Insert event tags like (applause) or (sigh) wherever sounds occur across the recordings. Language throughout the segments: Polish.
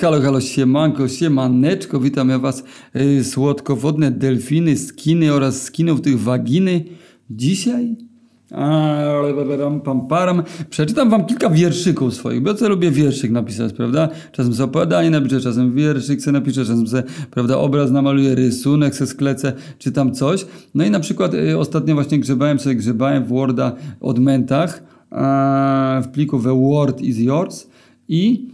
halo, halo, siemanko, siemaneczko, witam ja was, y, słodkowodne delfiny, skiny oraz skinów tych waginy. Dzisiaj? Pam, param. Przeczytam wam kilka wierszyków swoich, bo ja lubię wierszyk napisać, prawda? Czasem sobie opowiadanie napiszę, czasem wierszyk se napiszę, czasem se, prawda, obraz namaluję, rysunek se sklecę, czy tam coś. No i na przykład y, ostatnio właśnie grzebałem sobie, grzebałem w Worda odmentach, w pliku The Word is Yours i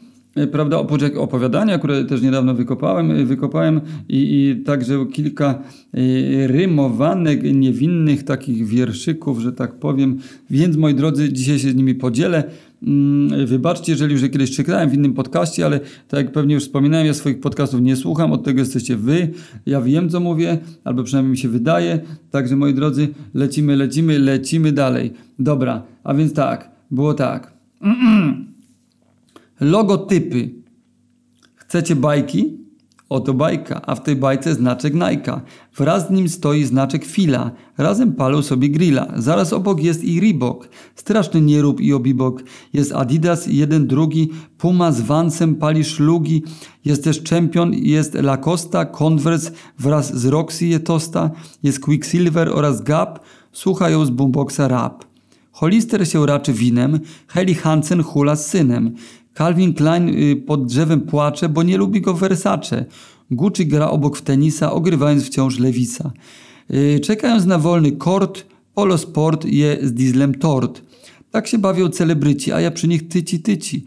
prawda, oprócz opowiadania, które też niedawno wykopałem, e, wykopałem i, i także kilka e, rymowanek, niewinnych takich wierszyków, że tak powiem. Więc moi drodzy, dzisiaj się z nimi podzielę. Mm, wybaczcie, jeżeli już je kiedyś czytałem w innym podcaście, ale tak jak pewnie już wspominałem, ja swoich podcastów nie słucham, od tego jesteście wy. Ja wiem, co mówię, albo przynajmniej mi się wydaje. Także moi drodzy, lecimy, lecimy, lecimy dalej. Dobra, a więc tak, było tak. (clears throat) Logotypy. Chcecie bajki? Oto bajka, a w tej bajce znaczek Nike. Wraz z nim stoi znaczek Fila. Razem palą sobie grilla. Zaraz obok jest i Reebok. Straszny nierób i obibok. Jest Adidas, jeden drugi. Puma z Vansem pali szlugi. Jest też Champion, jest Lacosta, Converse wraz z Roxy je tosta. Jest Quicksilver oraz Gap. Słuchają z boomboxa rap. Hollister się raczy winem, Heli Hansen hula z synem. Calvin Klein y, pod drzewem płacze, bo nie lubi go Versace. Gucci gra obok w tenisa, ogrywając wciąż Lewisa. Y, czekając na wolny kort, Polo Sport je z dieslem tort. Tak się bawią celebryci, a ja przy nich tyci tyci.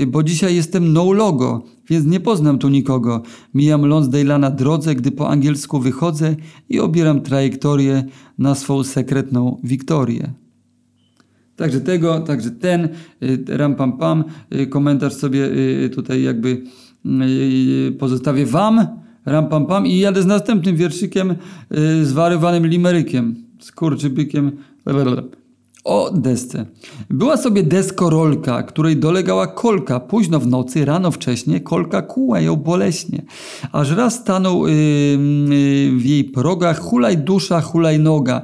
Y, bo dzisiaj jestem no logo, więc nie poznam tu nikogo. Mijam Lonsdale'a na drodze, gdy po angielsku wychodzę i obieram trajektorię na swą sekretną Wiktorię. Także tego, także ten, y, ram pam pam, y, komentarz sobie y, tutaj jakby pozostawię wam, ram pam pam i jadę z następnym wierszykiem zwarywanym limerykiem, skurczybykiem, o desce. Była sobie deskorolka, której dolegała kolka. Późno w nocy, rano wcześnie, kolka kuła ją boleśnie. Aż raz stanął yy, yy, w jej progach hulaj dusza, hulaj noga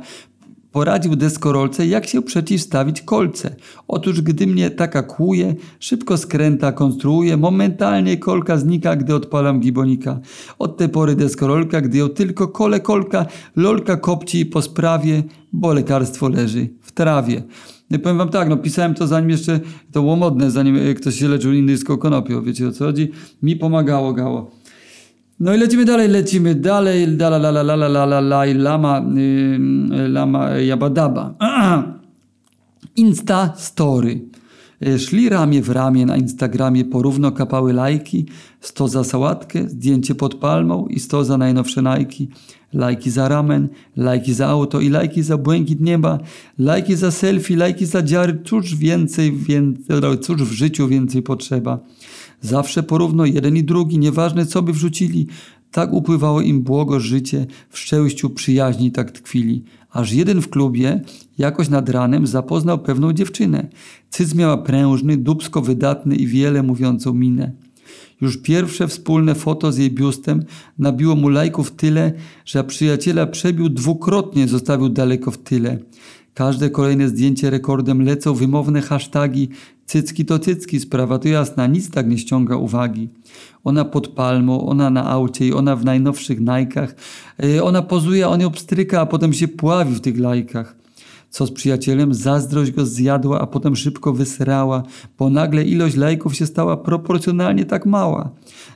poradził deskorolce, jak się przeciwstawić kolce. Otóż gdy mnie taka kłuje, szybko skręta konstruuje, momentalnie kolka znika, gdy odpalam gibonika. Od tej pory deskorolka, gdy ją tylko kole kolka, lolka kopci po sprawie, bo lekarstwo leży w trawie. No powiem wam tak, no pisałem to zanim jeszcze to było modne, zanim e, ktoś się leczył indyjską konopią, wiecie o co chodzi? Mi pomagało, gało. No i lecimy dalej, lecimy dalej, la la la la la la la la la lama, y, lama jabadaba. (clears throat) Insta story. Y, szli ramię w ramię na Instagramie, porówno kapały lajki, sto za sałatkę, zdjęcie pod palmą i sto za najnowsze najki, lajki za ramen, lajki za auto i lajki za błękit nieba, lajki za selfie, lajki za dziary, cóż więcej, więcej cóż w życiu więcej potrzeba. Zawsze porówno jeden i drugi, nieważne co by wrzucili. Tak upływało im błogo życie, w szczęściu przyjaźni tak tkwili. Aż jeden w klubie, jakoś nad ranem, zapoznał pewną dziewczynę. Cyc miała prężny, dubsko wydatny i wiele mówiącą minę. Już pierwsze wspólne foto z jej biustem nabiło mu lajków tyle, że przyjaciela przebił dwukrotnie, zostawił daleko w tyle. Każde kolejne zdjęcie rekordem lecą wymowne hasztagi. Cycki to cycki, sprawa to jasna, nic tak nie ściąga uwagi. Ona pod palmą, ona na aucie i ona w najnowszych najkach. E, ona pozuje, on ją pstryka, a potem się pławi w tych lajkach. Co z przyjacielem? Zazdrość go zjadła, a potem szybko wysrała, bo nagle ilość lajków się stała proporcjonalnie tak mała.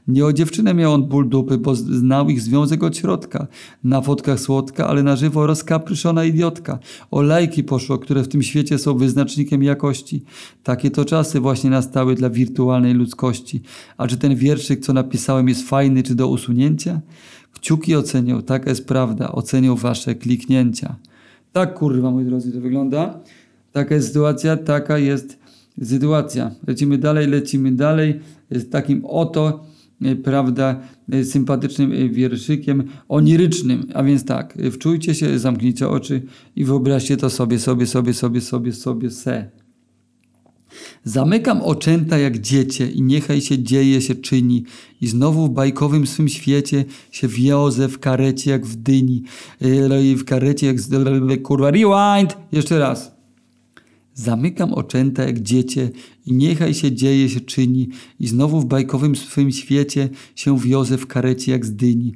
Nie o dziewczynę miał on ból dupy, bo znał ich związek od środka. Na fotkach słodka, ale na żywo rozkapryszona idiotka. O lajki poszło, które w tym świecie są wyznacznikiem jakości. Takie to czasy właśnie nastały dla wirtualnej ludzkości. A czy ten wierszyk, co napisałem, jest fajny czy do usunięcia? Kciuki ocenią, taka jest prawda, ocenią wasze kliknięcia. Tak kurwa, moi drodzy, to wygląda. Taka jest sytuacja, taka jest sytuacja. Lecimy dalej, lecimy dalej z takim oto, e, prawda, e, sympatycznym e, wierszykiem onirycznym. A więc tak, wczujcie się, zamknijcie oczy i wyobraźcie to sobie, sobie, sobie, sobie, sobie, sobie, se. Zamykam oczęta jak dziecię i niechaj się dzieje, się czyni. I znowu w bajkowym swym świecie się wiozę w karecie jak w dyni. W karecie jak. Kurwa, rewind! Jeszcze raz. Zamykam oczęta jak dziecię i niechaj się dzieje się czyni i znowu w bajkowym swym świecie się wiozę w karecie jak z dyni.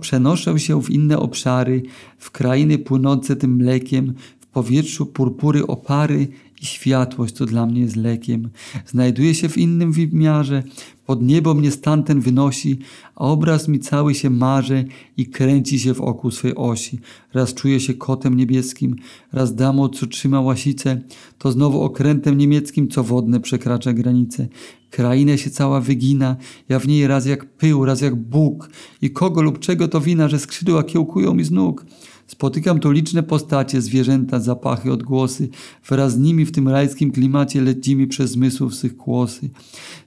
Przenoszę się w inne obszary, w krainy płynące tym mlekiem, w powietrzu purpury opary i światłość, co dla mnie jest lekiem. Znajduję się w innym wymiarze, pod niebo mnie stan ten wynosi, a obraz mi cały się marze i kręci się w oku swej osi. Raz czuję się kotem niebieskim, raz damą, co trzyma łasicę, to znowu okrętem niemieckim, co wodne przekracza granice. Kraina się cała wygina, ja w niej raz jak pył, raz jak Bóg. I kogo lub czego to wina, że skrzydła kiełkują mi z nóg? Spotykam tu liczne postacie, zwierzęta, zapachy, odgłosy. Wraz z nimi w tym rajskim klimacie leci mi przez zmysłów swych kłosy.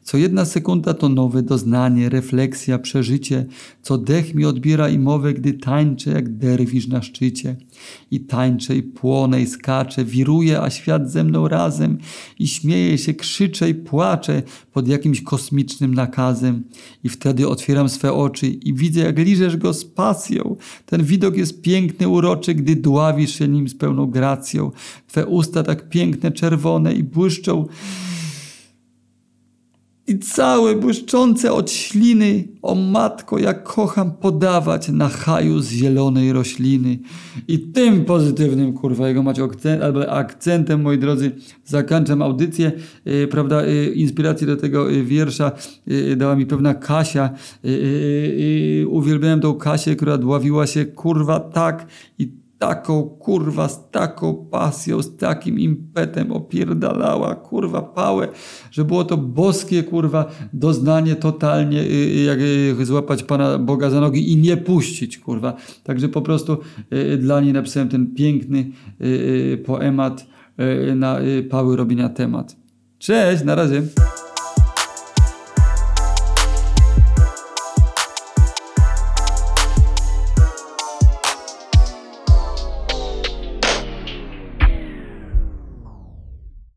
Co jedna sekunda to nowe doznanie, refleksja, przeżycie, co dech mi odbiera i mowę, gdy tańczę jak derwisz na szczycie. I tańczę, i płonę, i skaczę, wiruję, a świat ze mną razem. I śmieję się, krzyczę i płaczę pod jakimś kosmicznym nakazem. I wtedy otwieram swe oczy i widzę, jak liżesz go z pasją. Ten widok jest piękny, uroczy, gdy dławisz się nim z pełną gracją. Twe usta tak piękne, czerwone i błyszczą i całe błyszczące od śliny, o matko, jak kocham podawać na haju z zielonej rośliny. I tym pozytywnym, kurwa, jego macie akcent, albo akcentem, moi drodzy, zakończam audycję, yy, prawda, yy, inspirację do tego yy, wiersza dała mi pewna Kasia. Uwielbiałem tą Kasię, która dławiła się, kurwa, tak i taką kurwa, z taką pasją, z takim impetem opierdalała kurwa pałę, że było to boskie kurwa doznanie totalnie, y, y, jak y, złapać Pana Boga za nogi i nie puścić kurwa. Także po prostu dla niej napisałem ten piękny poemat na pały robienia temat. Cześć, na razie.